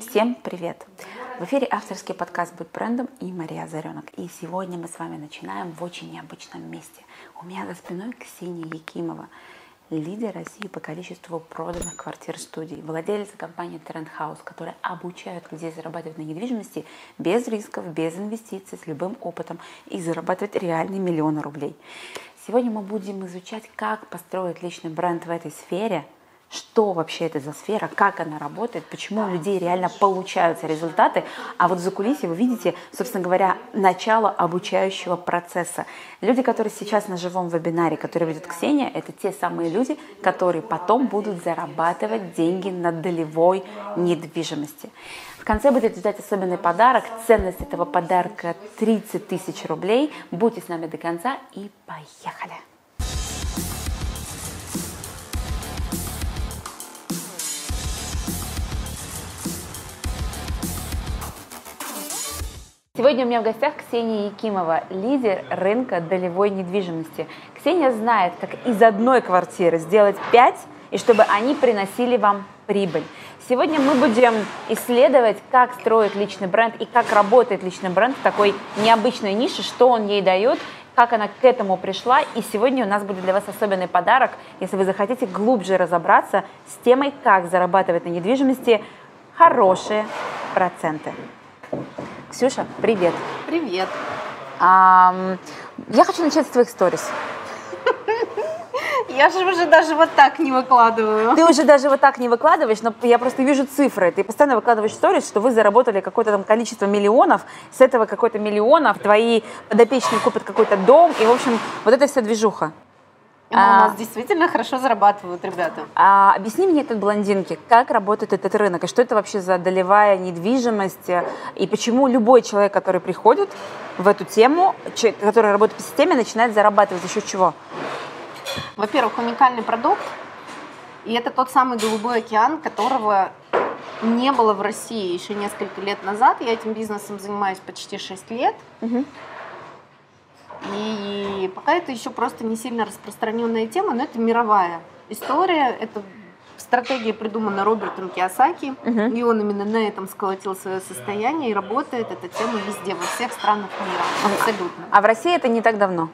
Всем привет! В эфире авторский подкаст «Будь брендом» и Мария Озаренок. И сегодня мы с вами начинаем в очень необычном месте. У меня за спиной Ксения Якимова, лидер России по количеству проданных квартир студий, владелец компании Trend House, которая обучает людей зарабатывать на недвижимости без рисков, без инвестиций, с любым опытом и зарабатывать реальные миллионы рублей. Сегодня мы будем изучать, как построить личный бренд в этой сфере – что вообще это за сфера, как она работает, почему у людей реально получаются результаты. А вот за кулисье вы видите, собственно говоря, начало обучающего процесса. Люди, которые сейчас на живом вебинаре, которые ведет Ксения, это те самые люди, которые потом будут зарабатывать деньги на долевой недвижимости. В конце будет ждать особенный подарок. Ценность этого подарка 30 тысяч рублей. Будьте с нами до конца и поехали! Сегодня у меня в гостях Ксения Якимова, лидер рынка долевой недвижимости. Ксения знает, как из одной квартиры сделать пять, и чтобы они приносили вам прибыль. Сегодня мы будем исследовать, как строить личный бренд и как работает личный бренд в такой необычной нише, что он ей дает, как она к этому пришла. И сегодня у нас будет для вас особенный подарок, если вы захотите глубже разобраться с темой, как зарабатывать на недвижимости хорошие проценты. Ксюша, привет. Привет. А, я хочу начать с твоих сторис. Я же уже даже вот так не выкладываю. Ты уже даже вот так не выкладываешь, но я просто вижу цифры. Ты постоянно выкладываешь сторис, что вы заработали какое-то там количество миллионов, с этого какое-то миллионов, твои подопечные купят какой-то дом, и, в общем, вот это вся движуха. А, у нас действительно хорошо зарабатывают ребята. А, объясни мне, как блондинки, как работает этот рынок, и что это вообще за долевая недвижимость, и почему любой человек, который приходит в эту тему, который работает по системе, начинает зарабатывать за счет чего? Во-первых, уникальный продукт, и это тот самый голубой океан, которого не было в России еще несколько лет назад. Я этим бизнесом занимаюсь почти 6 лет. Угу. И пока это еще просто не сильно распространенная тема, но это мировая история, это стратегия придумана Робертом Киосаки, uh-huh. и он именно на этом сколотил свое состояние и работает эта тема везде, во всех странах мира, абсолютно. А в России это не так давно?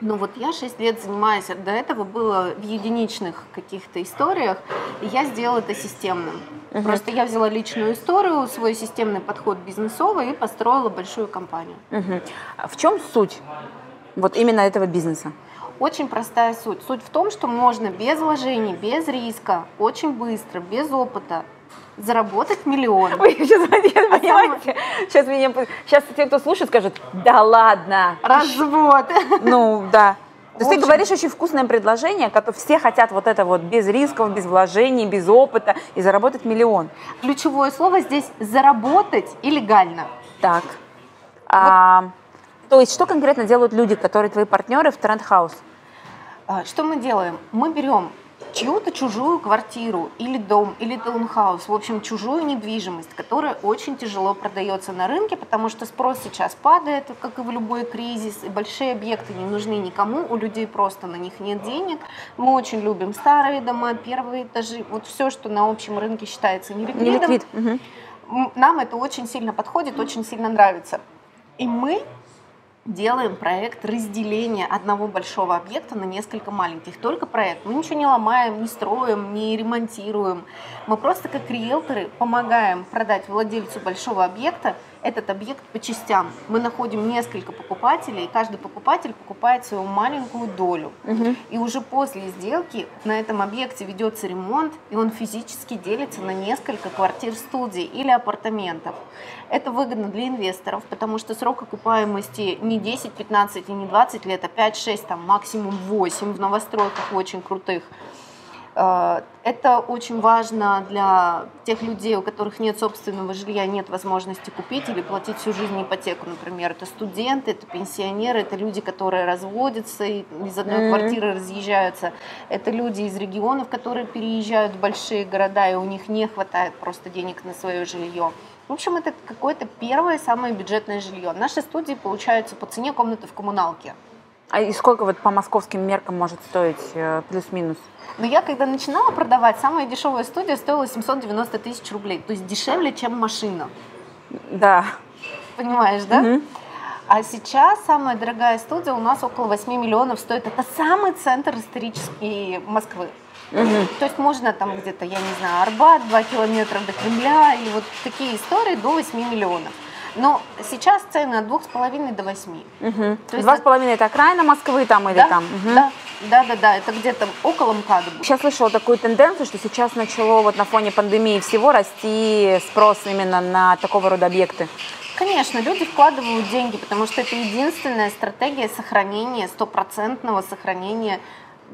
Ну вот я 6 лет занимаюсь, до этого было в единичных каких-то историях, и я сделала это системным. Угу. Просто я взяла личную историю, свой системный подход бизнесовый и построила большую компанию. Угу. В чем суть вот именно этого бизнеса? Очень простая суть. Суть в том, что можно без вложений, без риска, очень быстро, без опыта заработать миллион. Вы сейчас, а понимаете, сейчас, меня, сейчас те, кто слушает, скажут, да ладно. Развод. Ну, да. То есть ты говоришь очень вкусное предложение, которое все хотят вот это вот без рисков, без вложений, без опыта и заработать миллион. Ключевое слово здесь заработать и легально. Так. Вот. А, то есть что конкретно делают люди, которые твои партнеры в House? А, что мы делаем? Мы берем чью-то чужую квартиру или дом, или таунхаус, в общем, чужую недвижимость, которая очень тяжело продается на рынке, потому что спрос сейчас падает, как и в любой кризис, и большие объекты не нужны никому, у людей просто на них нет денег. Мы очень любим старые дома, первые этажи, вот все, что на общем рынке считается неликвидом. Не ликвид. Угу. Нам это очень сильно подходит, очень сильно нравится. И мы делаем проект разделения одного большого объекта на несколько маленьких. Только проект. Мы ничего не ломаем, не строим, не ремонтируем. Мы просто как риэлторы помогаем продать владельцу большого объекта этот объект по частям. Мы находим несколько покупателей, и каждый покупатель покупает свою маленькую долю. Угу. И уже после сделки на этом объекте ведется ремонт, и он физически делится на несколько квартир студий или апартаментов. Это выгодно для инвесторов, потому что срок окупаемости не 10, 15 и не 20 лет, а 5, 6, там максимум 8 в новостройках очень крутых. Э, это очень важно для тех людей, у которых нет собственного жилья, нет возможности купить или платить всю жизнь ипотеку, например. Это студенты, это пенсионеры, это люди, которые разводятся и из одной mm-hmm. квартиры разъезжаются. Это люди из регионов, которые переезжают в большие города, и у них не хватает просто денег на свое жилье. В общем, это какое-то первое самое бюджетное жилье. Наши студии получаются по цене комнаты в коммуналке. А и сколько вот по московским меркам может стоить э, плюс-минус? Но я когда начинала продавать, самая дешевая студия стоила 790 тысяч рублей. То есть дешевле, чем машина. Да. Понимаешь, да? Мгм. А сейчас самая дорогая студия у нас около 8 миллионов стоит. Это самый центр исторический Москвы. Мгм. То есть можно там где-то, я не знаю, Арбат, 2 километра до Кремля, и вот такие истории до 8 миллионов. Но сейчас цены от 2,5 до 8. Мгм. То есть Два с это- половиной это окраина Москвы там или да? там? Мгм. да, да, да, да, это где-то около МКАДа. Сейчас слышала такую тенденцию, что сейчас начало вот на фоне пандемии всего расти спрос именно на такого рода объекты. Конечно, люди вкладывают деньги, потому что это единственная стратегия сохранения, стопроцентного сохранения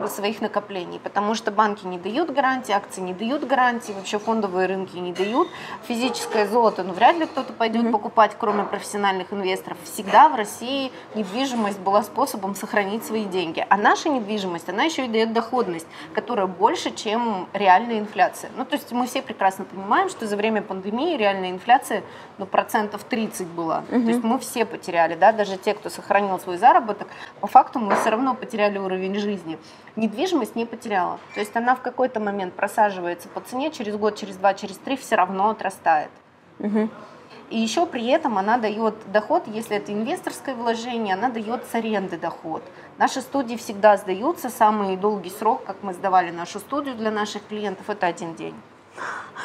своих накоплений, потому что банки не дают гарантии, акции не дают гарантии, вообще фондовые рынки не дают. Физическое золото, ну вряд ли кто-то пойдет покупать, кроме профессиональных инвесторов. Всегда в России недвижимость была способом сохранить свои деньги. А наша недвижимость, она еще и дает доходность, которая больше, чем реальная инфляция. Ну, то есть мы все прекрасно понимаем, что за время пандемии реальная инфляция ну, процентов 30 была. То есть мы все потеряли, да, даже те, кто сохранил свой заработок, по факту мы все равно потеряли уровень жизни. Недвижимость не потеряла. То есть она в какой-то момент просаживается по цене, через год, через два, через три все равно отрастает. Мгм. И еще при этом она дает доход, если это инвесторское вложение, она дает с аренды доход. Наши студии всегда сдаются, самый долгий срок, как мы сдавали нашу студию для наших клиентов, это один день.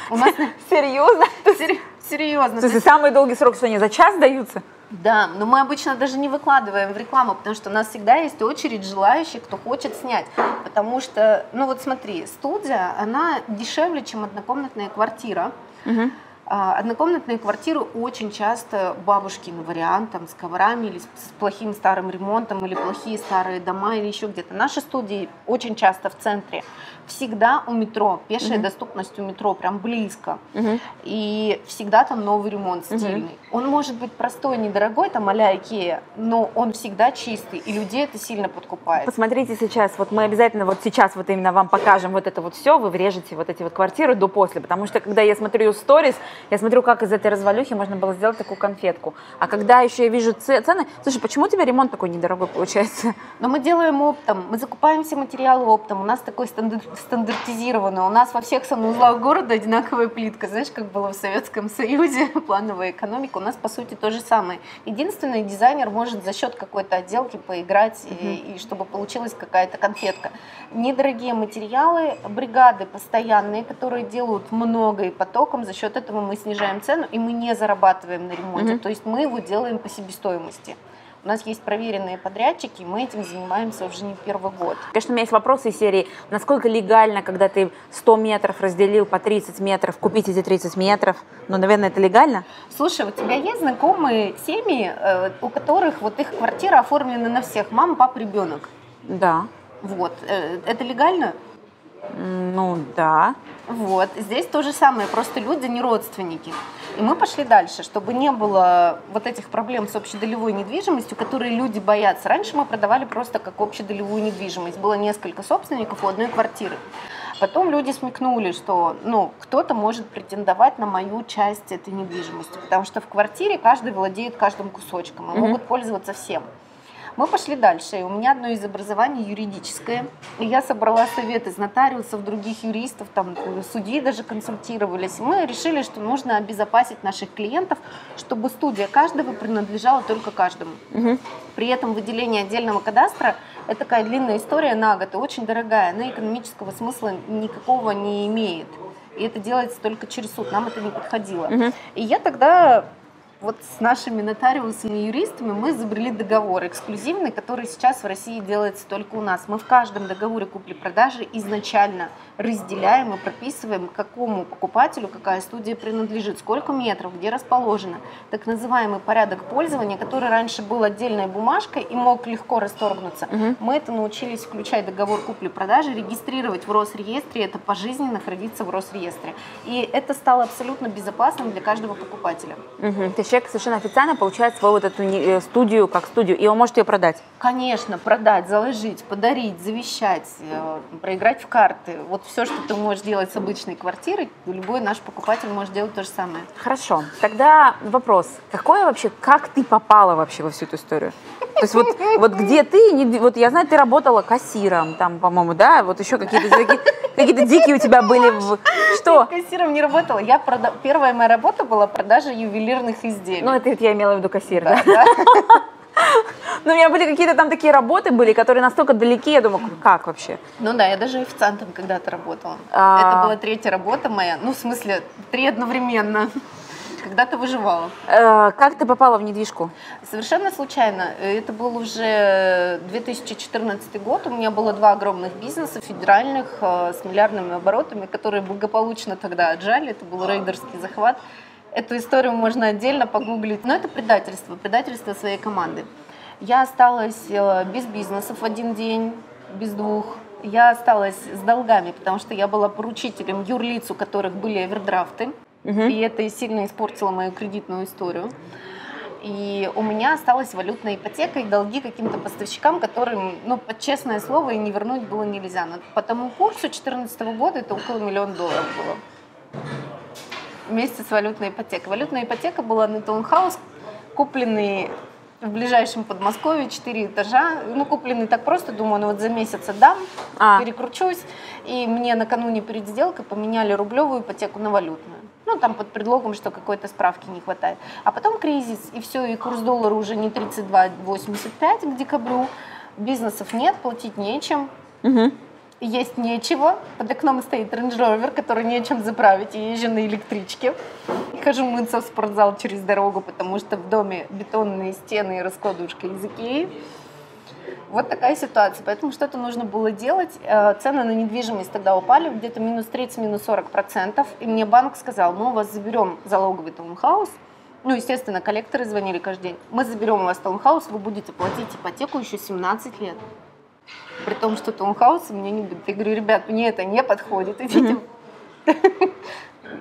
У нас Серьезно? Сер- серьезно. То есть самый долгий срок, что они за час даются? Да, но мы обычно даже не выкладываем в рекламу, потому что у нас всегда есть очередь желающих, кто хочет снять. Потому что, ну вот смотри, студия, она дешевле, чем однокомнатная квартира. Мгм. А, Однокомнатные квартиры очень часто бабушкин вариант, там, с коврами или с плохим старым ремонтом, или плохие старые дома, или еще где-то. Наши студии очень часто в центре. Всегда у метро, пешая доступность у метро, прям близко. Мгм. И всегда там новый ремонт стильный. Он может быть простой, недорогой, там а-ля Икея, но он всегда чистый, и людей это сильно подкупает. Посмотрите сейчас, вот мы обязательно вот сейчас вот именно вам покажем вот это вот все, вы врежете вот эти вот квартиры до-после, потому что когда я смотрю ее сторис, я смотрю, как из этой развалюхи можно было сделать такую конфетку. А когда еще я вижу це- цены, слушай, почему у тебя ремонт такой недорогой получается? Но мы делаем оптом, мы закупаем все материалы оптом, у нас такой стандар- стандартизированный, у нас во всех санузлах города одинаковая плитка, знаешь, как было в Советском Союзе, плановая экономика, у нас по сути то же самое. Единственный дизайнер может за счет какой-то отделки поиграть, и, и чтобы получилась какая-то конфетка. Недорогие материалы, бригады постоянные, которые делают много и потоком, за счет этого мы снижаем цену, и мы не зарабатываем на ремонте, Мгм. то есть мы его делаем по себестоимости. У нас есть проверенные подрядчики, и мы этим занимаемся уже не первый год. Конечно, у меня есть вопросы из серии, насколько легально, когда ты 100 метров разделил по 30 метров, купить эти 30 метров? Ну, наверное, это легально? Слушай, у тебя есть знакомые семьи, э, у которых вот их квартира оформлена на всех, мама, папа, ребенок. Да. Вот, э, это легально? Ну, да. Вот, здесь то же самое, просто люди не родственники. И мы пошли дальше, чтобы не было вот этих проблем с общедолевой недвижимостью, которые люди боятся. Раньше мы продавали просто как общедолевую недвижимость. Было несколько собственников у одной квартиры. Потом люди смекнули, что ну, кто-то может претендовать на мою часть этой недвижимости, потому что в квартире каждый владеет каждым кусочком и Мгм. могут пользоваться всем. Мы пошли дальше. И у меня одно из образований юридическое. И я собрала совет из нотариусов, других юристов, там, судьи даже консультировались. Мы решили, что нужно обезопасить наших клиентов, чтобы студия каждого принадлежала только каждому. Мгм. При этом выделение отдельного кадастра – это такая длинная история на год и очень дорогая. Она экономического смысла никакого не имеет. И это делается только через суд. Нам это не подходило. Мгм. И я тогда вот с нашими нотариусами и юристами мы изобрели договор эксклюзивный, который сейчас в России делается только у нас. Мы в каждом договоре купли-продажи изначально разделяем и прописываем, какому покупателю какая студия принадлежит, сколько метров, где расположена. Так называемый порядок пользования, который раньше был отдельной бумажкой и мог легко расторгнуться. Мгм. Мы это научились включать договор купли-продажи, регистрировать в Росреестре, это пожизненно хранится в Росреестре. И это стало абсолютно безопасным для каждого покупателя. Мгм. Ты человек совершенно официально получает свою вот эту э, студию как студию, и он может ее продать. Конечно, продать, заложить, подарить, завещать, э, проиграть в карты. Вот все, что ты можешь делать с обычной квартирой, любой наш покупатель может делать то же самое. Хорошо. Тогда вопрос. Какое вообще, как ты попала вообще во всю эту историю? То есть вот, вот где ты, не- вот я знаю, ты работала кассиром, там, по-моему, да, вот еще какие-то какие- какие-то дикие у тебя были. в- Что? Кассиром не работала. Я прода- Первая моя работа была продажа ювелирных изделий. Ну, это я имела в виду кассир, да? Да, да. Но у меня были какие-то там такие работы были, которые настолько далеки, я думаю, как вообще? Ну да, я даже официантом когда-то работала. А. Это была третья работа моя. Ну, в смысле, три одновременно. Когда-то выживала. Э, Как ты попала в недвижку? Совершенно случайно. Это был уже 2014 год. У меня было два огромных бизнеса федеральных э, с миллиардными оборотами, которые благополучно тогда отжали. Это был рейдерский захват. Эту историю можно отдельно погуглить. Но это предательство, предательство своей команды. Я осталась э, без бизнесов в один день, без двух. Я осталась с долгами, потому что я была поручителем юрлиц, у которых были овердрафты. И это сильно испортило мою кредитную историю. И у меня осталась валютная ипотека и долги каким-то поставщикам, которым, ну, под честное слово, и не вернуть было нельзя. Но по тому курсу 2014 года это около миллиона долларов было. Вместе с валютной ипотекой. Валютная ипотека была на таунхаус, купленный в ближайшем Подмосковье, 4 этажа. Ну, купленный так просто, думаю, ну вот за месяц отдам, А. перекручусь. И мне накануне перед сделкой поменяли рублевую ипотеку на валютную. Ну, там под предлогом, что какой-то справки не хватает. А потом кризис, и все, и курс доллара уже не 32,85 к декабрю. Бизнесов нет, платить нечем. Мгм. Есть нечего. Под окном стоит Rover, который нечем заправить. Я езжу на электричке. Хожу мыться в спортзал через дорогу, потому что в доме бетонные стены и раскладушка из Икеи. Вот такая ситуация. Поэтому что-то нужно было делать. Э, Цены на недвижимость тогда упали где-то минус 30, минус 40 процентов. И мне банк сказал, мы у вас заберем залоговый таунхаус. Ну, естественно, коллекторы звонили каждый день. Мы заберем у вас таунхаус, вы будете платить ипотеку еще 17 лет. При том, что таунхаус меня не будет. Я говорю, ребят, мне это не подходит. Идите.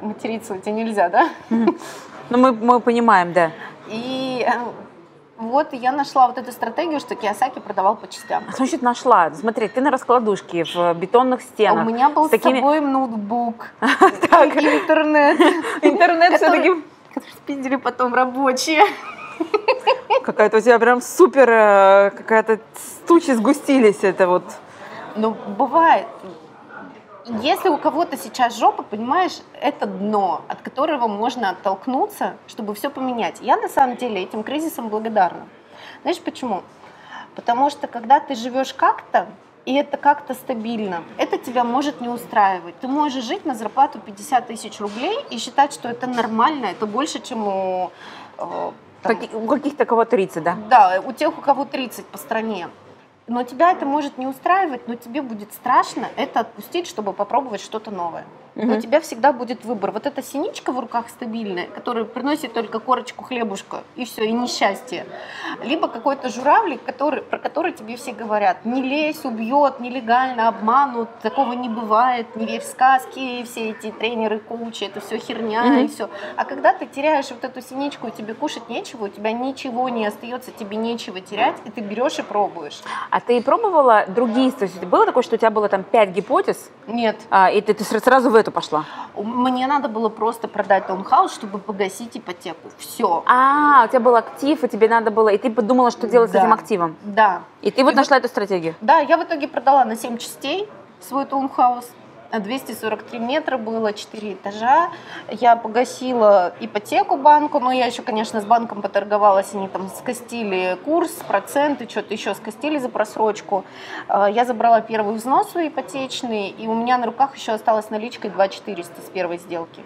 Материться у тебя нельзя, да? Ну, мы, мы понимаем, да. И э, вот я нашла вот эту стратегию, что Киосаки продавал по частям. А Значит, нашла. Смотри, ты на раскладушке в бетонных А стенах. У меня был с с такими... собой ноутбук, интернет, Интернет все-таки... который спиздили потом рабочие. Какая-то у тебя прям супер, э, какая-то тучи сгустились. Это вот... Ну, бывает. Если у кого-то сейчас жопа, понимаешь, это дно, от которого можно оттолкнуться, чтобы все поменять. Я на самом деле этим кризисом благодарна. Знаешь почему? Потому что когда ты живешь как-то, и это как-то стабильно, это тебя может не устраивать. Ты можешь жить на зарплату 50 тысяч рублей и считать, что это нормально, это больше, чем у, э, там, Каки- У каких-то кого 30, да? да, у тех, у кого 30 по стране. Но тебя это может не устраивать, но тебе будет страшно это отпустить, чтобы попробовать что-то новое. Но у тебя всегда будет выбор. Вот эта синичка в руках стабильная, которая приносит только корочку хлебушка, и все, и несчастье. Либо какой-то журавлик, который, про который тебе все говорят, не лезь, убьет, нелегально обманут, такого не бывает, не верь в сказки, все эти тренеры, коучи, это все херня и все. А когда ты теряешь вот эту синичку, тебе кушать нечего, у тебя ничего не остается, тебе нечего терять, и ты берешь и пробуешь. А ты пробовала другие, то есть было такое, что у тебя было там 5 гипотез, Нет, а, и ты, ты сра- сразу в эту пошла? мне надо было просто продать таунхаус, чтобы погасить ипотеку. Все. А, у тебя был актив, и тебе надо было, и ты подумала, что делать с Да. этим активом. Да. И ты вот И нашла эту стратегию. Да, я в итоге продала на 7 частей свой таунхаус. 243 метра было, 4 этажа. Я погасила ипотеку банку, но я еще, конечно, с банком поторговалась. Они там скостили курс, проценты, что-то еще скостили за просрочку. А, Я забрала первый взнос свой ипотечный, и у меня на руках еще осталась наличка 2400 с первой сделки.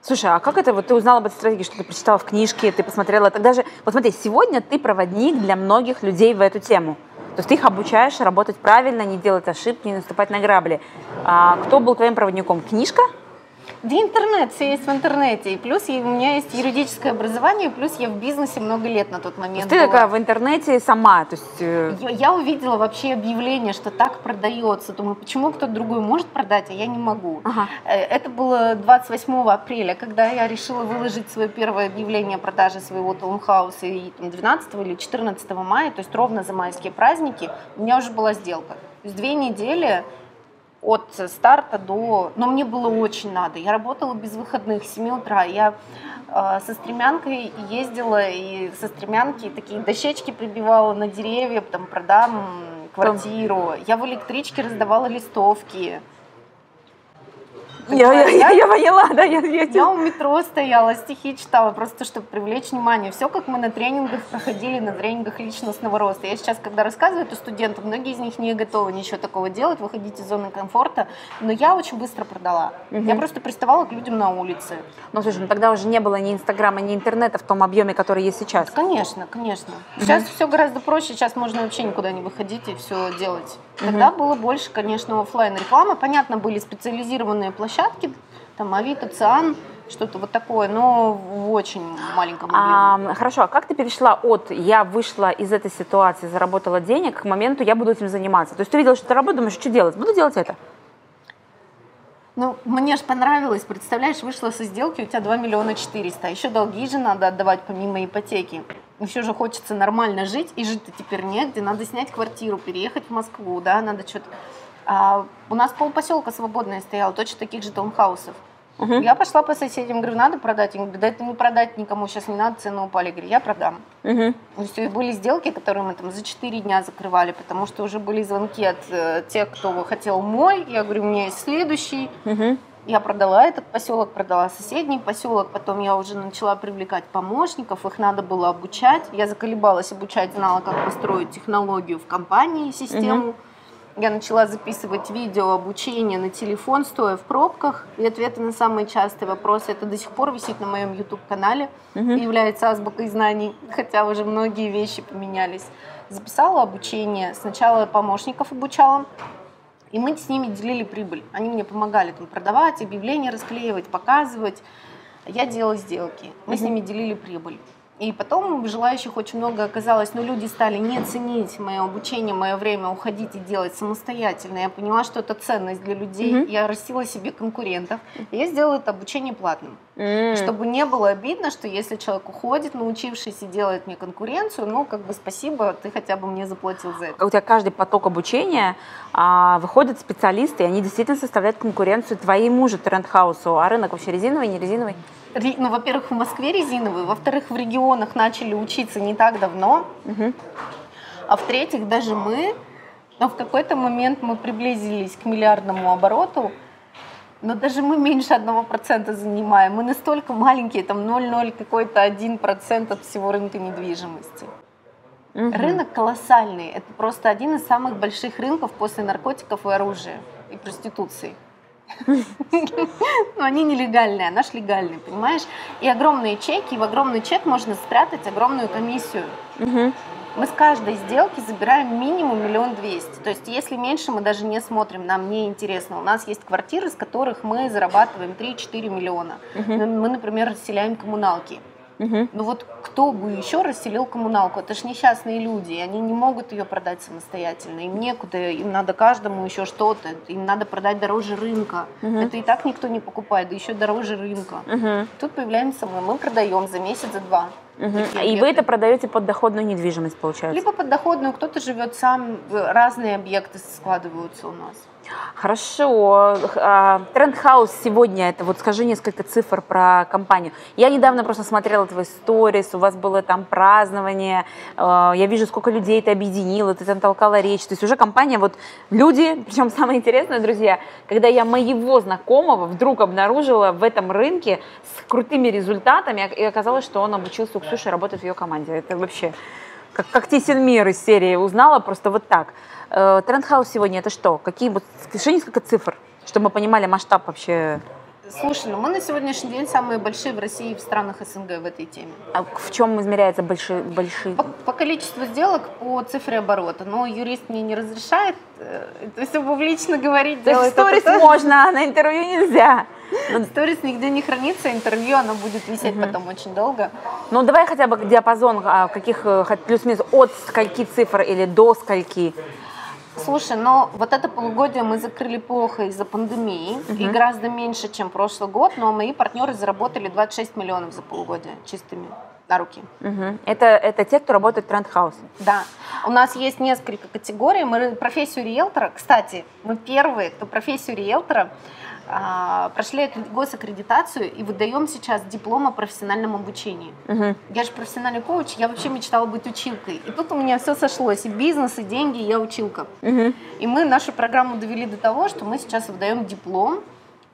Слушай, а как это, вот ты узнала об этой стратегии, что ты прочитала в книжке, ты посмотрела, тогда же, вот смотри, сегодня ты проводник для многих людей в эту тему. То есть ты их обучаешь работать правильно, не делать ошибки, не наступать на грабли. А кто был твоим проводником? Книжка? Да интернет, все есть в интернете. И плюс у меня есть юридическое образование, плюс я в бизнесе много лет на тот То момент есть ты была. такая в интернете сама, то есть... э, Я, я увидела вообще объявление, что так продается. Думаю, почему кто-то другой может продать, а я не могу. Ага. Э, Это было 28 апреля, когда я решила выложить свое первое объявление о продаже своего таунхауса и там, 12 или 14 мая, то есть ровно за майские праздники, у меня уже была сделка. То есть две недели от старта до... Но мне было очень надо. Я работала без выходных с 7 утра. Я э, со стремянкой ездила и со стремянки такие дощечки прибивала на деревья, там продам квартиру. Я в электричке раздавала листовки. Я, я, я, я поняла, да, я, я, Я у метро стояла, стихи читала, просто чтобы привлечь внимание. Все, как мы на тренингах проходили, на тренингах личностного роста. Я сейчас, когда рассказываю это студентам, многие из них не готовы ничего такого делать, выходить из зоны комфорта. Но я очень быстро продала. Я просто приставала к людям на улице. Ну, слушай, ну тогда уже не было ни Инстаграма, ни интернета в том объеме, который есть сейчас. Конечно, конечно. Сейчас все гораздо проще, сейчас можно вообще никуда не выходить и все делать. Тогда было больше, конечно, оффлайн рекламы. Понятно, были специализированные площадки, там Авито, Циан, что-то вот такое, но в очень маленьком объеме. А, хорошо, а как ты перешла от «я вышла из этой ситуации, заработала денег» к моменту «я буду этим заниматься»? То есть ты видела, что ты работаешь, думаешь, что делать? Буду делать это. Ну, мне же понравилось, представляешь, вышла со сделки, у тебя 2 миллиона 400, а еще долги же надо отдавать помимо ипотеки. Еще же хочется нормально жить, и жить-то теперь негде, надо снять квартиру, переехать в Москву, да, надо что-то... А у нас полпоселка свободное стояло, точно таких же таунхаусов. Мгм. Я пошла по соседям, говорю, надо продать? Они говорят, да это не продать никому, сейчас не надо, цены упали. Я говорю, я продам. Мгм. И все, и были сделки, которые мы там за 4 дня закрывали, потому что уже были звонки от э, тех, кто хотел мой. Я говорю, у меня есть следующий. Мгм. Я продала этот поселок, продала соседний поселок, потом я уже начала привлекать помощников, их надо было обучать. Я заколебалась обучать, знала, как построить технологию в компании, систему. Я начала записывать видео обучение на телефон, стоя в пробках. И ответы на самые частые вопросы, это до сих пор висит на моем YouTube-канале Мгм. и является азбукой знаний, хотя уже многие вещи поменялись. Записала обучение, сначала помощников обучала, и мы с ними делили прибыль. Они мне помогали там продавать, объявления расклеивать, показывать. Я делала сделки. Мы с ними делили прибыль. И потом желающих очень много оказалось, но люди стали не ценить мое обучение, мое время, уходить и делать самостоятельно. Я поняла, что это ценность для людей. Мгм. Я растила себе конкурентов. И я сделала это обучение платным. М. Чтобы не было обидно, что если человек уходит, научившись и делает мне конкуренцию, ну, как бы спасибо, ты хотя бы мне заплатил за это. у тебя каждый поток обучения а, выходят специалисты, и они действительно составляют конкуренцию твоему же трендхаусу. А рынок вообще резиновый, не резиновый? Ну, во-первых, в Москве резиновые, во-вторых, в регионах начали учиться не так давно, Мгм. а в-третьих, даже мы, но в какой-то момент мы приблизились к миллиардному обороту, но даже мы меньше одного процента занимаем. Мы настолько маленькие, там 0,0 какой-то один процент от всего рынка недвижимости. Мгм. Рынок колоссальный. Это просто один из самых больших рынков после наркотиков и оружия и проституции. Но они нелегальные, а наш легальный, понимаешь? И огромные чеки, и в огромный чек можно спрятать огромную комиссию. Мы с каждой сделки забираем минимум миллион двести. То есть если меньше, мы даже не смотрим, нам не интересно. У нас есть квартиры, с которых мы зарабатываем 3-4 миллиона. Мы, например, расселяем коммуналки. Мгм. Ну вот кто бы еще расселил коммуналку? Это ж несчастные люди, они не могут ее продать самостоятельно. Им некуда, им надо каждому еще что-то, им надо продать дороже рынка. Мгм. Это и так никто не покупает, да еще дороже рынка. Мгм. Тут появляемся мы, мы продаем за месяц, за два. Такие И вы это продаете под доходную недвижимость, получается? Либо поддоходную, кто-то живет сам, разные объекты складываются у нас. Хорошо. А, Трендхаус сегодня, это вот скажи несколько цифр про компанию. Я недавно просто смотрела твой сторис, у вас было там празднование, э, я вижу, сколько людей ты объединила, ты там толкала речь. То есть уже компания, вот люди, причем самое интересное, друзья, когда я моего знакомого вдруг обнаружила в этом рынке с крутыми результатами, и оказалось, что он обучился у Ксюши работать в ее команде. Это вообще как, как тесен мир из серии узнала, просто вот так. Э, Трендхаус сегодня это что? Какие вот, скажи несколько цифр, чтобы мы понимали масштаб вообще. Слушай, ну мы на сегодняшний день самые большие в России и в странах СНГ в этой теме. А в чем измеряется большие? большие... По, по количеству сделок, по цифре оборота. Но юрист мне не разрешает это все публично говорить. То есть сторис это, можно, а на интервью нельзя. Но... Сторис нигде не хранится, интервью оно будет висеть угу. потом очень долго. Ну давай хотя бы диапазон, а, каких э, плюс-минус от скольки цифр или до скольки? Слушай, но вот это полугодие мы закрыли плохо из-за пандемии угу. и гораздо меньше, чем прошлый год, но мои партнеры заработали 26 миллионов за полугодие чистыми на руки. Угу. Это, это те, кто работает в трендхаусе? Да. У нас есть несколько категорий. Мы профессию риэлтора, кстати, мы первые, кто профессию риэлтора а, прошли госаккредитацию и выдаем сейчас диплом о профессиональном обучении. Угу. Я же профессиональный коуч, я вообще мечтала быть училкой. И тут у меня все сошлось, и бизнес, и деньги, и я училка. Угу. И мы нашу программу довели до того, что мы сейчас выдаем диплом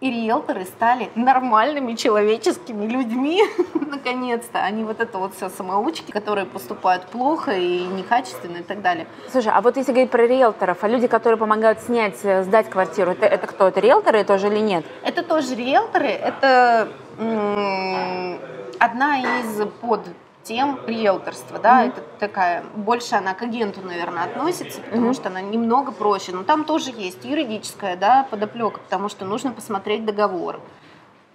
и риэлторы стали нормальными человеческими людьми, наконец-то, не вот это вот все самоучки, которые поступают плохо и некачественно и так далее. Слушай, а вот если говорить про риэлторов, а люди, которые помогают снять, э, сдать квартиру, это, это кто? Это риэлторы тоже или нет? Это тоже риэлторы, это одна из под тем риэлторства, да, mm-hmm. это такая, больше она к агенту, наверное, относится, потому mm-hmm. что она немного проще, но там тоже есть юридическая, да, подоплека, потому что нужно посмотреть договор,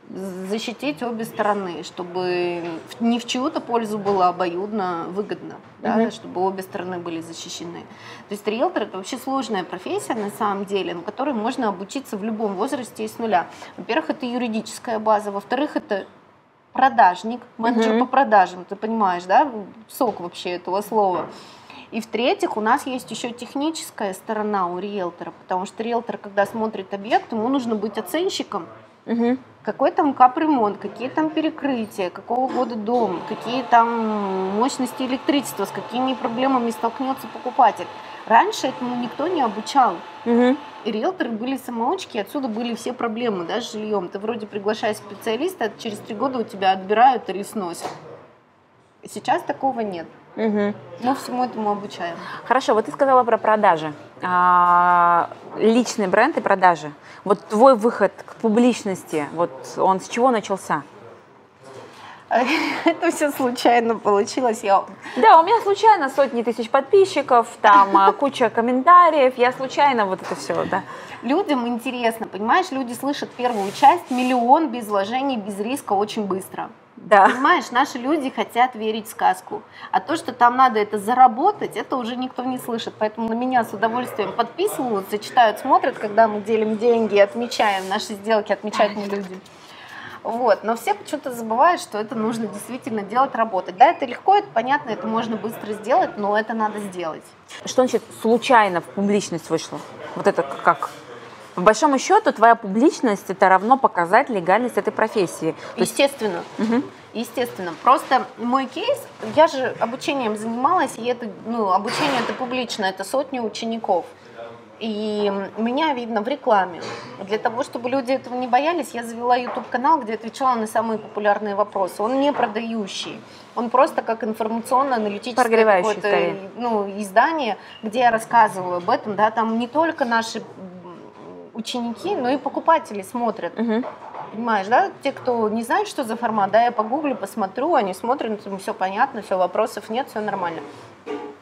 защитить обе стороны, чтобы не в чью-то пользу было обоюдно выгодно, да, mm-hmm. чтобы обе стороны были защищены. То есть риэлтор это вообще сложная профессия на самом деле, на которой можно обучиться в любом возрасте и с нуля. Во-первых, это юридическая база, во-вторых, это продажник, менеджер угу. по продажам, ты понимаешь, да, сок вообще этого слова. И в-третьих, у нас есть еще техническая сторона у риэлтора, потому что риэлтор, когда смотрит объект, ему нужно быть оценщиком. Угу. Какой там капремонт, какие там перекрытия, какого года дом, какие там мощности электричества, с какими проблемами столкнется покупатель. Раньше этому никто не обучал. Угу. Риэлторы были самоучки, отсюда были все проблемы, да, с жильем. Ты вроде приглашаешь специалиста, а через три года у тебя отбирают или сносят. Сейчас такого нет. Угу. Мы всему этому обучаем. Хорошо, вот ты сказала про продажи. А, личный бренд и продажи. Вот твой выход к публичности, вот он с чего начался? Это все случайно получилось. Я... Да, у меня случайно сотни тысяч подписчиков, там а, куча комментариев, я случайно вот это все, да. Людям интересно, понимаешь, люди слышат первую часть, миллион без вложений, без риска очень быстро. Да. Понимаешь, наши люди хотят верить в сказку. А то, что там надо это заработать, это уже никто не слышит. Поэтому на меня с удовольствием подписываются, читают, смотрят, когда мы делим деньги, отмечаем наши сделки, отмечают мне люди. Вот. Но все почему-то забывают, что это нужно действительно делать, работать. Да, это легко, это понятно, это можно быстро сделать, но это надо сделать. Что значит случайно в публичность вышло? Вот это как? По большому счету, твоя публичность это равно показать легальность этой профессии. Естественно. Угу. Естественно. Просто мой кейс, я же обучением занималась, и это, ну, обучение это публично, это сотни учеников. И меня видно в рекламе. Для того, чтобы люди этого не боялись, я завела YouTube-канал, где отвечала на самые популярные вопросы. Он не продающий. Он просто как информационно-аналитическое какое-то ну, издание, где я рассказываю об этом. Да, там не только наши ученики, но и покупатели смотрят. Угу. Понимаешь, да? Те, кто не знает, что за формат, да, я погуглю, посмотрю, они смотрят, все понятно, все, вопросов нет, все нормально.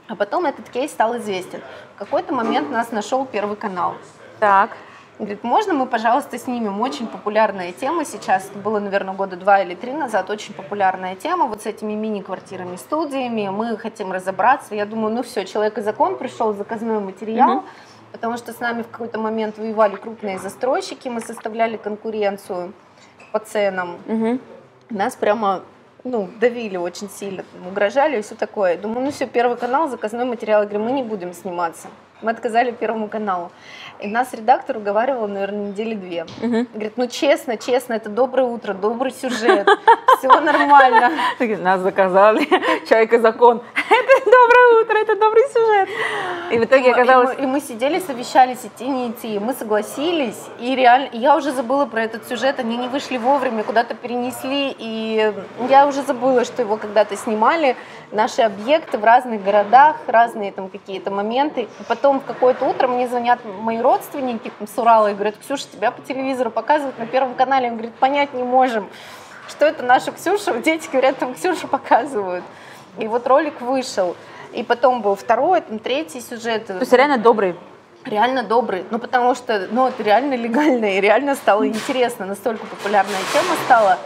А потом этот кейс стал известен. В какой-то момент нас нашел Первый канал. Так. Говорит, можно мы, пожалуйста, снимем? Очень популярная тема сейчас, это было, наверное, года два или три назад, очень популярная тема вот с этими мини-квартирами, студиями, мы хотим разобраться. Я думаю, ну все, человек и закон пришел, заказной материал, угу. потому что с нами в какой-то момент воевали крупные застройщики, мы составляли конкуренцию по ценам. Угу. Нас прямо ну, давили очень сильно, угрожали и все такое. Думаю, ну все, Первый канал, заказной материал. Я говорю, мы не будем сниматься. Мы отказали Первому каналу. И нас редактор уговаривал, наверное, недели две. Угу. Говорит, ну честно, честно, это доброе утро, добрый сюжет, все нормально. Нас заказали, человек и закон. это доброе утро, это добрый сюжет. И в итоге оказалось... И мы, и мы сидели, совещались, идти, не идти. Мы согласились, и реально... Я уже забыла про этот сюжет, они не вышли вовремя, куда-то перенесли, и я уже забыла, что его когда-то снимали. Наши объекты в разных городах, разные там какие-то моменты. И потом в какое-то утро мне звонят мои родственники там, с Урала и говорят, Ксюша, тебя по телевизору показывают на Первом канале. Он говорит, понять не можем, что это наша Ксюша. Дети говорят, там Ксюшу показывают. И вот ролик вышел. И потом был второй, там третий сюжет. То есть реально добрый. Реально добрый. Ну, потому что, ну, это реально легально и реально стало интересно. Настолько популярная тема стала.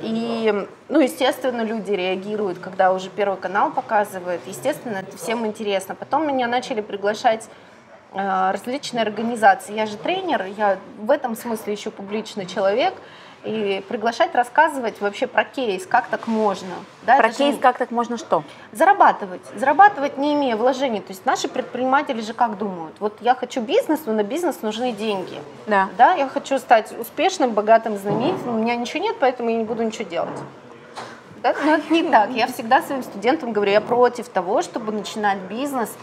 И, ну, естественно, люди реагируют, когда уже Первый канал показывает. Естественно, это всем интересно. Потом меня начали приглашать э, различные организации. Я же тренер, я в этом смысле еще публичный человек и приглашать рассказывать вообще про кейс, как так можно. Да, про кейс, же... как так можно что? Зарабатывать. Зарабатывать, не имея вложений. То есть наши предприниматели же как думают? Вот я хочу бизнес, но на бизнес нужны деньги. Да. Да, я хочу стать успешным, богатым, знаменитым. У меня ничего нет, поэтому я не буду ничего делать. Да? Но это не так. Я всегда своим студентам говорю, я против того, чтобы начинать бизнес –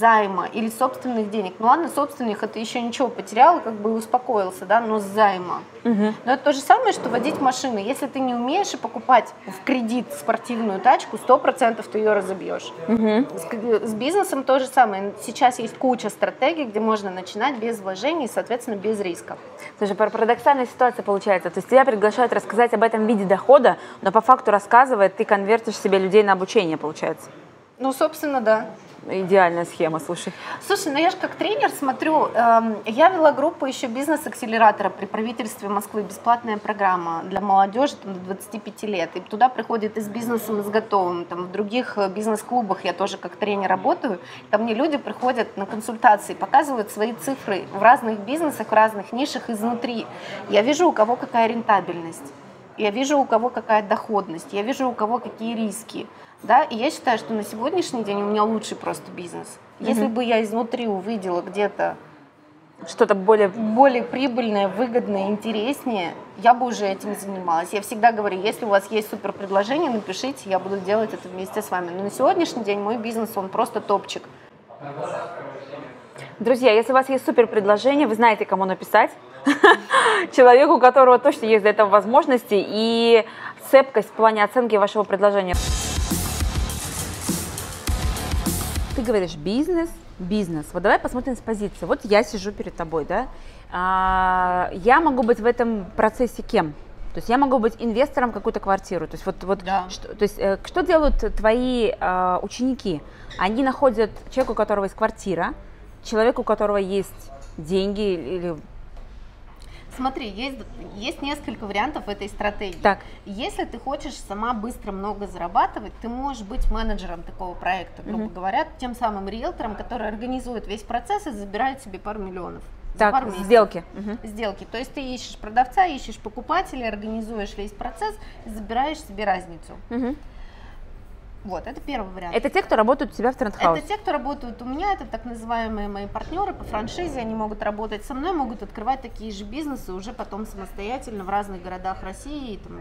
займа или собственных денег. Ну ладно, собственных это еще ничего потерял, как бы успокоился, да, но займа. Угу. Но это то же самое, что водить машину. Если ты не умеешь и покупать в кредит спортивную тачку, сто процентов ты ее разобьешь. Угу. С, с бизнесом то же самое. Сейчас есть куча стратегий, где можно начинать без вложений, соответственно, без риска. Слушай, парадоксальная ситуация получается. То есть тебя приглашают рассказать об этом виде дохода, но по факту рассказывает, ты конвертишь себе людей на обучение, получается. Ну, собственно, да. Идеальная схема, слушай. Слушай, ну я же как тренер смотрю, эм, я вела группу еще бизнес-акселератора при правительстве Москвы, бесплатная программа для молодежи там, до 25 лет. И туда приходят и с бизнесом, и с готовым. Там, в других э, бизнес-клубах я тоже как тренер работаю. Ко мне люди приходят на консультации, показывают свои цифры в разных бизнесах, в разных нишах изнутри. Я вижу, у кого какая рентабельность. Я вижу, у кого какая доходность, я вижу, у кого какие риски. Да? И я считаю, что на сегодняшний день у меня лучший просто бизнес. Mm-hmm. Если бы я изнутри увидела где-то что-то более... более прибыльное, выгодное, интереснее, я бы уже этим занималась. Я всегда говорю, если у вас есть супер предложение, напишите, я буду делать это вместе с вами. Но на сегодняшний день мой бизнес, он просто топчик. Друзья, если у вас есть супер предложение, вы знаете, кому написать. Человеку, у которого точно есть для этого возможности и цепкость в плане оценки вашего предложения. Ты говоришь бизнес, бизнес. Вот давай посмотрим с позиции. Вот я сижу перед тобой, да. А, я могу быть в этом процессе кем? То есть я могу быть инвестором в какую-то квартиру. То есть вот, вот да. что, то есть, э, что делают твои э, ученики? Они находят человека, у которого есть квартира, человека, у которого есть деньги или Смотри, есть, есть несколько вариантов этой стратегии. Так. Если ты хочешь сама быстро много зарабатывать, ты можешь быть менеджером такого проекта, грубо угу. говоря, тем самым риэлтором, который организует весь процесс и забирает себе пару миллионов. Так, пару сделки. Угу. Сделки. То есть ты ищешь продавца, ищешь покупателя, организуешь весь процесс и забираешь себе разницу. Угу. Вот, это первый вариант. Это те, кто работают у тебя в трендхаусе? Это те, кто работают у меня, это так называемые мои партнеры по франшизе, они могут работать со мной, могут открывать такие же бизнесы уже потом самостоятельно в разных городах России и там,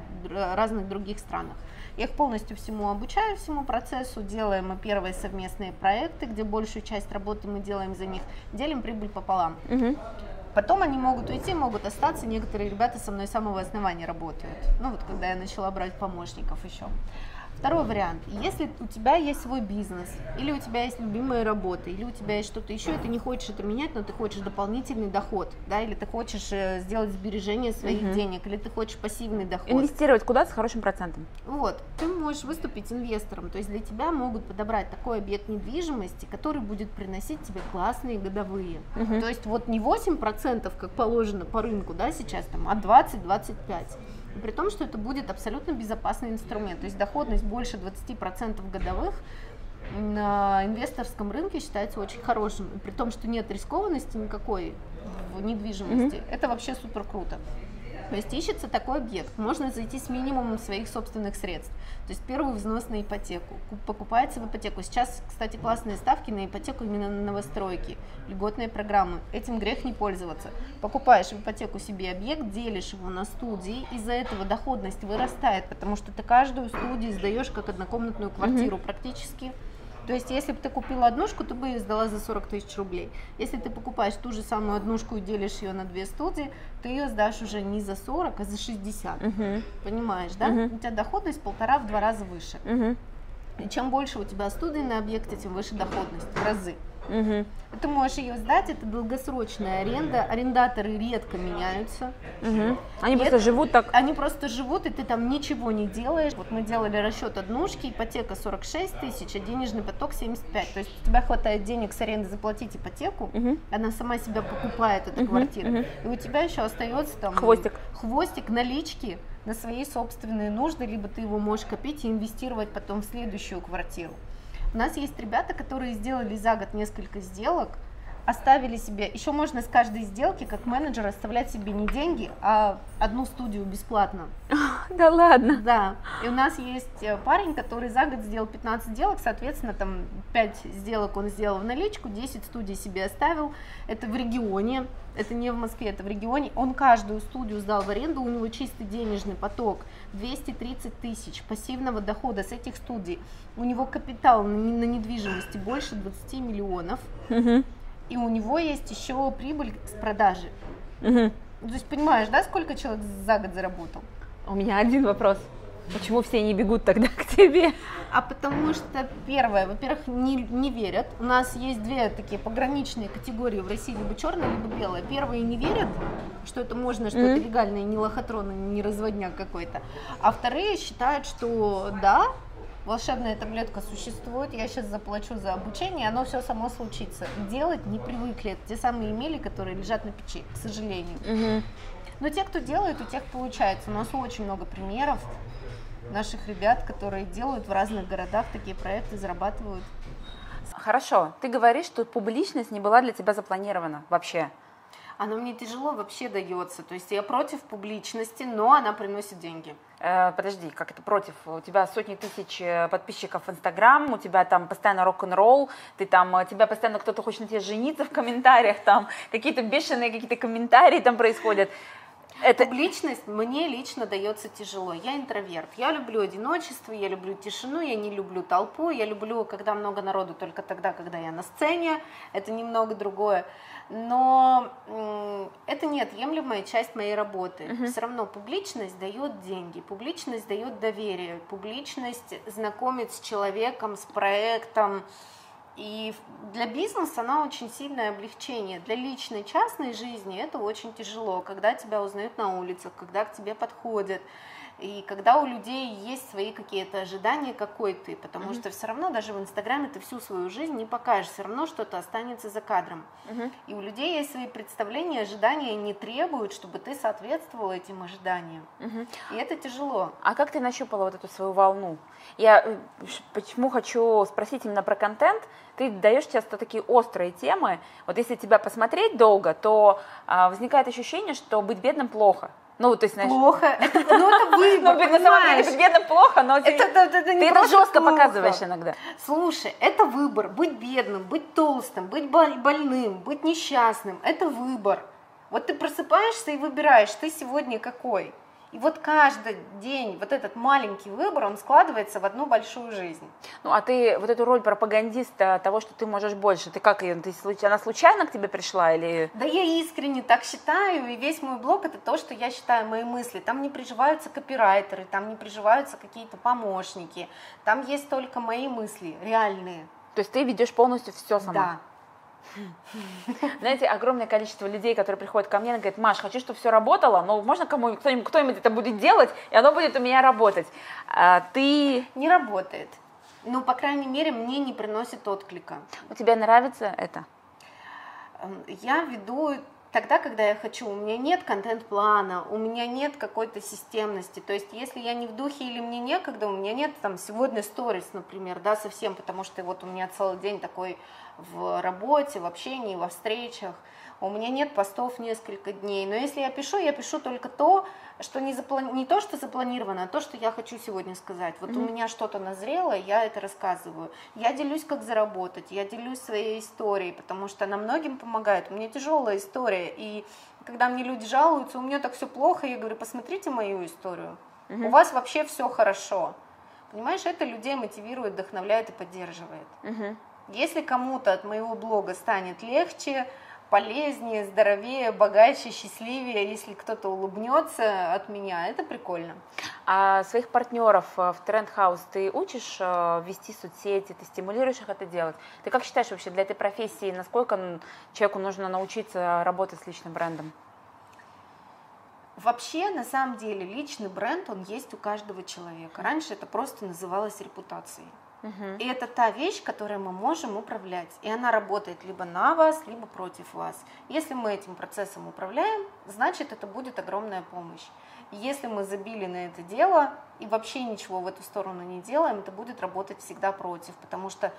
разных других странах. Я их полностью всему обучаю, всему процессу, делаем мы первые совместные проекты, где большую часть работы мы делаем за них, делим прибыль пополам. Угу. Потом они могут уйти, могут остаться. Некоторые ребята со мной с самого основания работают. Ну вот когда я начала брать помощников еще. Второй вариант. Если у тебя есть свой бизнес, или у тебя есть любимая работа, или у тебя есть что-то еще, и ты не хочешь это менять, но ты хочешь дополнительный доход, да, или ты хочешь э, сделать сбережение своих угу. денег, или ты хочешь пассивный доход. Инвестировать куда с хорошим процентом. Вот. Ты можешь выступить инвестором. То есть для тебя могут подобрать такой объект недвижимости, который будет приносить тебе классные годовые. Угу. То есть вот не 8%, как положено по рынку, да, сейчас там, а 20-25%. При том, что это будет абсолютно безопасный инструмент. То есть доходность больше 20% годовых на инвесторском рынке считается очень хорошим. При том, что нет рискованности никакой в недвижимости. Mm-hmm. Это вообще супер круто. То есть ищется такой объект. Можно зайти с минимумом своих собственных средств. То есть первый взнос на ипотеку. Покупается в ипотеку. Сейчас, кстати, классные ставки на ипотеку именно на новостройки. Льготные программы. Этим грех не пользоваться. Покупаешь в ипотеку себе объект, делишь его на студии. Из-за этого доходность вырастает, потому что ты каждую студию сдаешь как однокомнатную квартиру mm-hmm. практически То есть, если бы ты купила однушку, ты бы ее сдала за 40 тысяч рублей. Если ты покупаешь ту же самую однушку и делишь ее на две студии, ты ее сдашь уже не за 40, а за 60. Мгм. Понимаешь, да? Мгм. У тебя доходность полтора в два раза выше. Мгм. И чем больше у тебя студий на объекте, тем выше доходность в разы. Мгм. Ты можешь ее сдать, это долгосрочная аренда, арендаторы редко меняются. Мгм. Они И просто это- живут так. Они просто живут, и ты там ничего не делаешь. Вот мы делали расчет однушки, ипотека 46 тысяч, а денежный поток 75. То есть у тебя хватает денег с аренды заплатить ипотеку, Мгм. она сама себя покупает, эта Мгм, квартира. мгм. И у тебя еще остается там Хвостик. хвостик налички на свои собственные нужды, либо ты его можешь копить и инвестировать потом в следующую квартиру. У нас есть ребята, которые сделали за год несколько сделок, оставили себе, еще можно с каждой сделки как менеджер оставлять себе не деньги, а одну студию бесплатно. Да ладно. Да, и у нас есть э, парень, который за год сделал 15 сделок, соответственно, там 5 сделок он сделал в наличку, 10 студий себе оставил, это в регионе, это не в Москве, это в регионе, он каждую студию сдал в аренду, у него чистый денежный поток 230 тысяч пассивного дохода с этих студий, у него капитал на не- на недвижимости больше 20 миллионов, Мгм. и у него есть еще прибыль с продажи. Мгм. То есть понимаешь, да, сколько человек за год заработал? У меня один вопрос. Почему все не бегут тогда к тебе? А потому что, первое, во-первых, не, не верят. У нас есть две такие пограничные категории в России, либо черная, либо белая. Первые не верят, что это можно, что это Мгм. легально, и не лохотрон, не разводняк какой-то. А вторые считают, что да, волшебная таблетка существует, я сейчас заплачу за обучение, оно все само случится. Делать не привыкли. Это те самые имели, которые лежат на печи, к сожалению. Мгм. Но те, кто делает, у тех получается. У нас очень много примеров наших ребят, которые делают в разных городах такие проекты, зарабатывают. Хорошо, ты говоришь, что публичность не была для тебя запланирована вообще. Она мне тяжело вообще дается. То есть я против публичности, но она приносит деньги. Э, подожди, как это против? У тебя сотни тысяч э, подписчиков в Инстаграм, у тебя там постоянно рок-н-ролл, ты там, э, тебя постоянно кто-то хочет на тебе жениться в комментариях, там какие-то бешеные какие-то комментарии там происходят. Это Публичность мне лично дается тяжело. Я интроверт. Я люблю одиночество, я люблю тишину, я не люблю толпу, я люблю, когда много народу, только тогда, когда я на сцене. Это немного другое. Но это неотъемлемая часть моей работы. Все равно публичность дает деньги, публичность дает доверие, публичность знакомит с человеком, с проектом. И для бизнеса она очень сильное облегчение. Для личной, частной жизни это очень тяжело, когда тебя узнают на улицах, когда к тебе подходят, и когда у людей есть свои какие-то ожидания, какой ты, потому что все равно даже в Инстаграме ты всю свою жизнь не покажешь, все равно что-то останется за кадром. Мгм. И у людей есть свои представления, ожидания, не требуют, чтобы ты соответствовал этим ожиданиям. Мгм. И это тяжело. А как ты нащупала вот эту свою волну? Я э, почему хочу спросить именно про контент? Ты даешь часто такие острые темы. Вот если тебя посмотреть долго, то а, возникает ощущение, что быть бедным плохо. Ну, то есть, знаешь, Плохо. Это, ну, это выбор, ну, на самом деле бедным плохо, но Это, ты, это- это не ты это жестко плохо. показываешь иногда. Слушай, это выбор. Быть бедным, быть толстым, быть боль- больным, быть несчастным. Это выбор. Вот ты просыпаешься и выбираешь, ты сегодня какой. И вот каждый день вот этот маленький выбор, он складывается в одну большую жизнь. Ну, а ты вот эту роль пропагандиста того, что ты можешь больше, ты как ее, ты, она случайно к тебе пришла или... Да я искренне так считаю, и весь мой блог это то, что я считаю мои мысли. Там не приживаются копирайтеры, там не приживаются какие-то помощники, там есть только мои мысли, реальные. То есть ты ведешь полностью все сама? Да. Знаете, огромное количество людей, которые приходят ко мне и говорят, Маш, хочу, чтобы все работало, но можно кому кто-нибудь, кто-нибудь это будет делать, и оно будет у меня работать. А ты, Не работает. Ну, по крайней мере, мне не приносит отклика. ну, тебе нравится это? Эм, Я веду тогда, когда я хочу. У меня нет контент-плана, у меня нет какой-то системности. То есть, если я не в духе или мне некогда, у меня нет там сегодня сторис, например, да, совсем, потому что вот у меня целый день такой в работе, в общении, во встречах. У меня нет постов несколько дней. Но если я пишу, я пишу только то, что не, заплани... не то, что запланировано, а то, что я хочу сегодня сказать. Вот у меня что-то назрело, я это рассказываю. Я делюсь, как заработать, я делюсь своей историей, потому что она многим помогает. У меня тяжелая история, и когда мне люди жалуются, у меня так все плохо, я говорю, посмотрите мою историю. У вас вообще все хорошо. Понимаешь, это людей мотивирует, вдохновляет и поддерживает. Мгм. Если кому-то от моего блога станет легче, полезнее, здоровее, богаче, счастливее, если кто-то улыбнется от меня, это прикольно. А своих партнеров э, в Тренд Хаус ты учишь э, вести соцсети, ты стимулируешь их это делать? Ты как считаешь вообще для этой профессии, насколько человеку нужно научиться работать с личным брендом? Вообще, на самом деле, личный бренд, он есть у каждого человека. Раньше это просто называлось репутацией. И это та вещь, которой мы можем управлять. И она работает либо на вас, либо против вас. Если мы этим процессом управляем, значит, это будет огромная помощь. Если мы забили на это дело и вообще ничего в эту сторону не делаем, это будет работать всегда против. Потому что,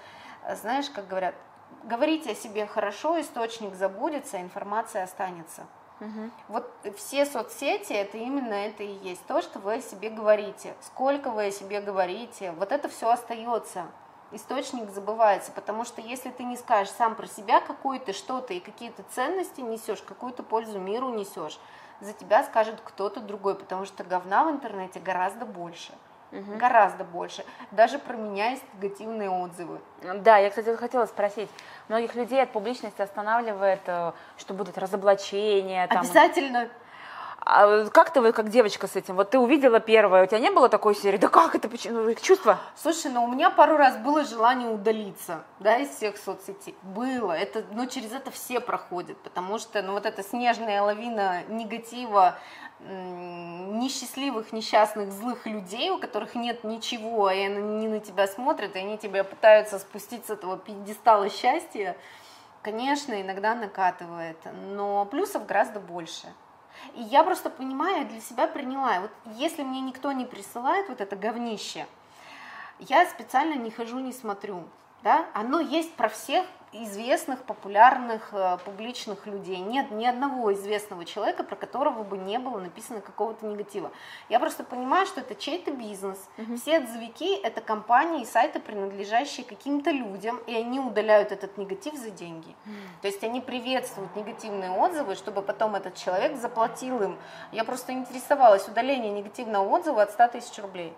э, знаешь, как говорят, говорите о себе хорошо, источник забудется, информация останется. Мгм. Вот все соцсети, это именно это и есть то, что вы о себе говорите. Сколько вы о себе говорите, вот это все остается. Источник забывается, потому что если ты не скажешь сам про себя какой ты, что ты и какие-то ценности несешь, какую-то пользу миру несешь, за тебя скажет кто-то другой, потому что говна в интернете гораздо больше. Мгм. Гораздо больше. Даже про меня есть негативные отзывы. Да, я, кстати, хотела спросить. Многих людей от публичности останавливает, э, что будут разоблачения. Там. Обязательно А как ты вот как девочка с этим? Вот ты увидела первое, у тебя не было такой серии? Да как это? Почему? Ну, Чувство? Слушай, ну у меня пару раз было желание удалиться, да, из всех соцсетей. Было. Это, ну, через это все проходят, потому что, ну, вот эта снежная лавина негатива, несчастливых, несчастных, злых людей, у которых нет ничего, и они на тебя смотрят, и они тебя пытаются спустить с этого пьедестала счастья, конечно, иногда накатывает, но плюсов гораздо больше. И я просто понимаю, для себя приняла, вот если мне никто не присылает вот это говнище, я специально не хожу, не смотрю. Да? Оно есть про всех известных, популярных, э, публичных людей. Нет ни одного известного человека, про которого бы не было написано какого-то негатива. Я просто понимаю, что это чей-то бизнес. Все отзывики – это компании и сайты, принадлежащие каким-то людям, и они удаляют этот негатив за деньги. То есть они приветствуют негативные отзывы, чтобы потом этот человек заплатил им. Я просто интересовалась удаление негативного отзыва от 100 тысяч рублей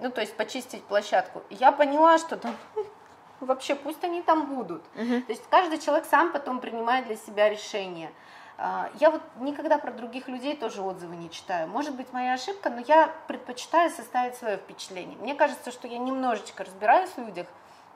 ну, то есть почистить площадку. Я поняла, что там вообще пусть они там будут. Мгм. То есть каждый человек сам потом принимает для себя решение. А, Я вот никогда про других людей тоже отзывы не читаю. Может быть, моя ошибка, но я предпочитаю составить свое впечатление. Мне кажется, что я немножечко разбираюсь в людях,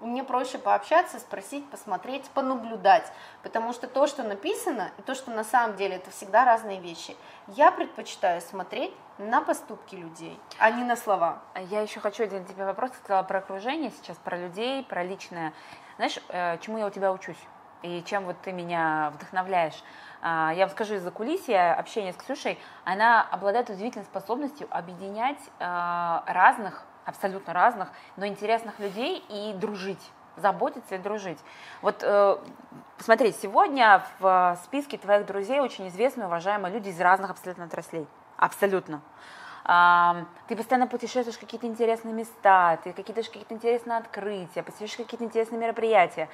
мне проще пообщаться, спросить, посмотреть, понаблюдать. Потому что то, что написано, и то, что на самом деле, это всегда разные вещи. Я предпочитаю смотреть на поступки людей, а не на слова. А Я еще хочу один тебе вопрос. Ты сказала про окружение сейчас, про людей, про личное. Знаешь, э, чему я у тебя учусь? И чем вот ты меня вдохновляешь? А, Я вам скажу из-за кулисья, общение с Ксюшей, она обладает удивительной способностью объединять э, разных, абсолютно разных, но интересных людей и дружить заботиться и дружить. Вот э, посмотри, сегодня в списке твоих друзей очень известные, уважаемые люди из разных абсолютно отраслей. Абсолютно. А, ты постоянно путешествуешь в какие-то интересные места, ты какие-то какие-то интересные открытия, посещаешь какие-то интересные мероприятия.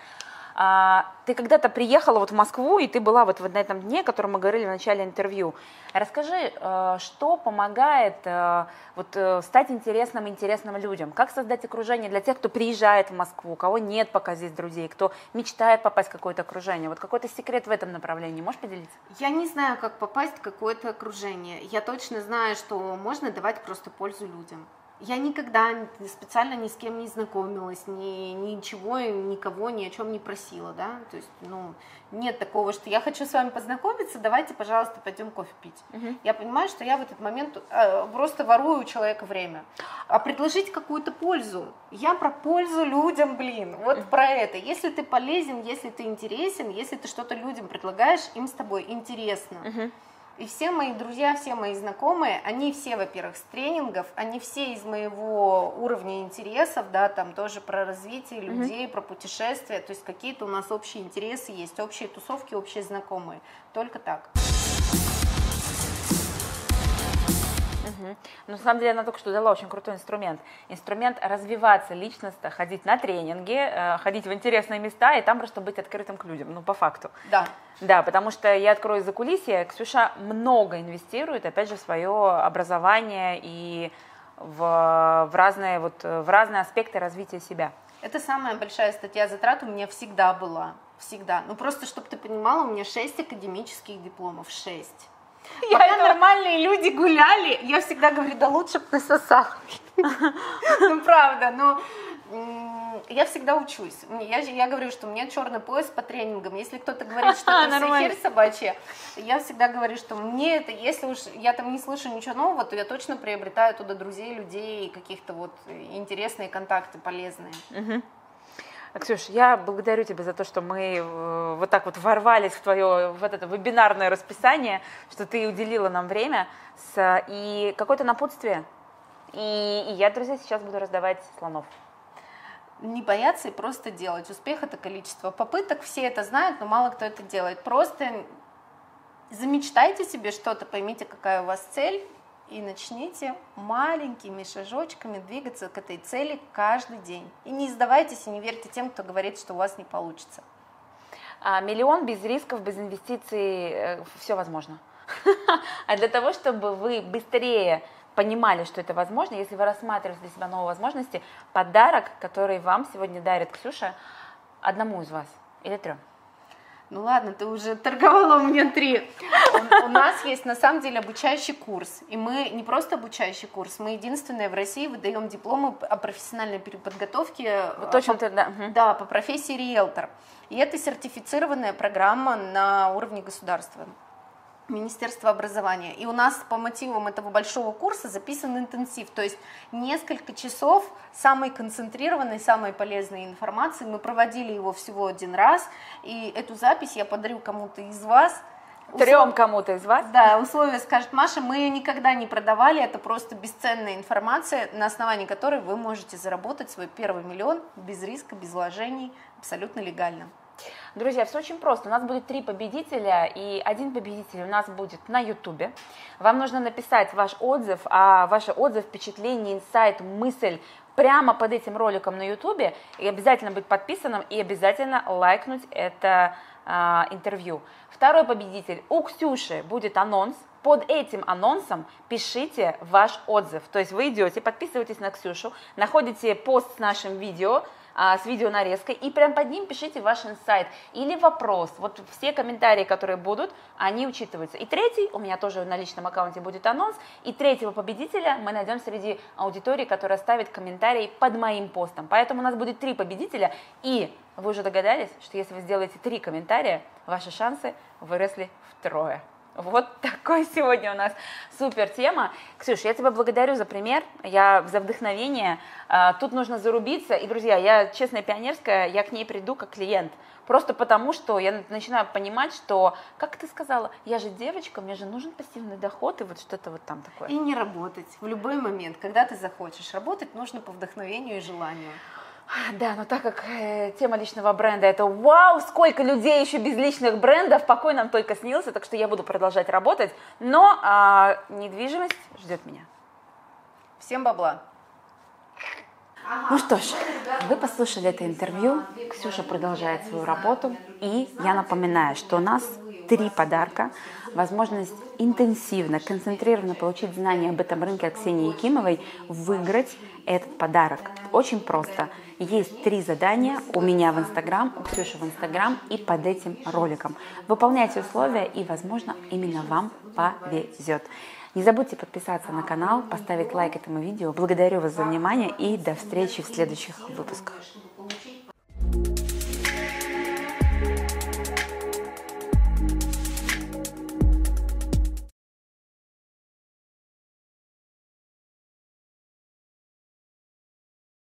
А, ты когда-то приехала вот в Москву, и ты была вот на этом дне, о котором мы говорили в начале интервью. Расскажи, э, что помогает э, вот, э, стать интересным интересным людям? Как создать окружение для тех, кто приезжает в Москву, у кого нет пока здесь друзей, кто мечтает попасть в какое-то окружение? Вот какой-то секрет в этом направлении, можешь поделиться? Я не знаю, как попасть в какое-то окружение. Я точно знаю, что можно давать просто пользу людям. Я никогда ни- специально ни с кем не знакомилась, ни, ничего, никого ни о чем не просила, да, то есть, ну, нет такого, что я хочу с вами познакомиться, давайте, пожалуйста, пойдем кофе пить. Я понимаю, что я в этот момент э, просто ворую у человека время. А предложить какую-то пользу. Я про пользу людям, блин, вот про это. Если ты полезен, если ты интересен, если ты что-то людям предлагаешь, им с тобой интересно. И все мои друзья, все мои знакомые, они все, во-первых, с тренингов, они все из моего уровня интересов, да, там тоже про развитие людей, про путешествия, то есть какие-то у нас общие интересы есть, общие тусовки, общие знакомые. Только так. Мгм. Ну, на самом деле, она только что дала очень крутой инструмент. Инструмент развиваться личностно, ходить на тренинги, э, ходить в интересные места и там просто быть открытым к людям, ну, по факту. Да. Да, потому что я открою за кулисье, Ксюша много инвестирует, опять же, в свое образование и в, в, разные, вот, в разные аспекты развития себя. Это самая большая статья затрат у меня всегда была. Всегда. Ну просто, чтобы ты понимала, у меня 6 академических дипломов. 6. Я Пока это... нормальные люди гуляли, я всегда говорю, да лучше бы насосал. Ну правда, но я всегда учусь. Я, я говорю, что у меня черный пояс по тренингам. Если кто-то говорит, что это все херь собачья, я всегда говорю, что мне это, если уж я там не слышу ничего нового, то я точно приобретаю туда друзей, людей, каких-то вот интересные контакты полезные. Угу. Ксюш, я благодарю тебя за то, что мы э, вот так вот ворвались в твое вот это вебинарное расписание, что ты уделила нам время с, и какое-то напутствие. И, и я, друзья, сейчас буду раздавать слонов не бояться и просто делать. Успех это количество попыток, все это знают, но мало кто это делает. Просто замечтайте себе что-то, поймите, какая у вас цель, и начните маленькими шажочками двигаться к этой цели каждый день. И не сдавайтесь и не верьте тем, кто говорит, что у вас не получится. А миллион без рисков, без инвестиций, э, все возможно. А для того, чтобы вы быстрее понимали, что это возможно, если вы рассматриваете для себя новые возможности, подарок, который вам сегодня дарит Ксюша, одному из вас или трем? Ну ладно, ты уже торговала у меня три. У, у нас есть на самом деле обучающий курс. И мы не просто обучающий курс, мы единственные в России выдаем дипломы о профессиональной переподготовке. Вот то, чем ты, да. Да, по профессии риэлтор. И это сертифицированная программа на уровне государства. Министерства образования. И у нас по мотивам этого большого курса записан интенсив, то есть несколько часов самой концентрированной, самой полезной информации. Мы проводили его всего один раз, и эту запись я подарю кому-то из вас. Трем Услов... кому-то из вас? Да, условия скажет Маша, мы ее никогда не продавали, это просто бесценная информация, на основании которой вы можете заработать свой первый миллион без риска, без вложений, абсолютно легально. Друзья, все очень просто. У нас будет три победителя, и один победитель у нас будет на Ютубе. Вам нужно написать ваш отзыв, а ваш отзыв, впечатление, инсайт, мысль прямо под этим роликом на Ютубе, и обязательно быть подписанным, и обязательно лайкнуть это а, интервью. Второй победитель у Ксюши будет анонс, под этим анонсом пишите ваш отзыв. То есть вы идете, подписываетесь на Ксюшу, находите пост с нашим видео, а, с видео нарезкой, и прям под ним пишите ваш инсайт или вопрос. Вот все комментарии, которые будут, они учитываются. И третий, у меня тоже на личном аккаунте будет анонс, и третьего победителя мы найдем среди аудитории, которая ставит комментарий под моим постом. Поэтому у нас будет три победителя, и вы уже догадались, что если вы сделаете три комментария, ваши шансы выросли втрое. Вот такой сегодня у нас супер тема. Ксюш, я тебя благодарю за пример, я за вдохновение. А, тут нужно зарубиться. И, друзья, я честная пионерская, я к ней приду как клиент. Просто потому, что я начинаю понимать, что, как ты сказала, я же девочка, мне же нужен пассивный доход и вот что-то вот там такое. И не работать в любой момент, когда ты захочешь. Работать нужно по вдохновению и желанию. Да, но так как э, тема личного бренда это вау, сколько людей еще без личных брендов, покой нам только снился, так что я буду продолжать работать, но э, недвижимость ждет меня. Всем бабла. Ну что ж, вы послушали это интервью, Ксюша продолжает свою работу, и я напоминаю, что у нас три подарка, возможность интенсивно, концентрированно получить знания об этом рынке от Ксении Якимовой, выиграть этот подарок. Очень просто. Есть три задания у меня в Инстаграм, у Ксюши в Инстаграм и под этим роликом. Выполняйте условия и, возможно, именно вам повезет. Не забудьте подписаться на канал, поставить лайк этому видео. Благодарю вас за внимание и до встречи в следующих выпусках.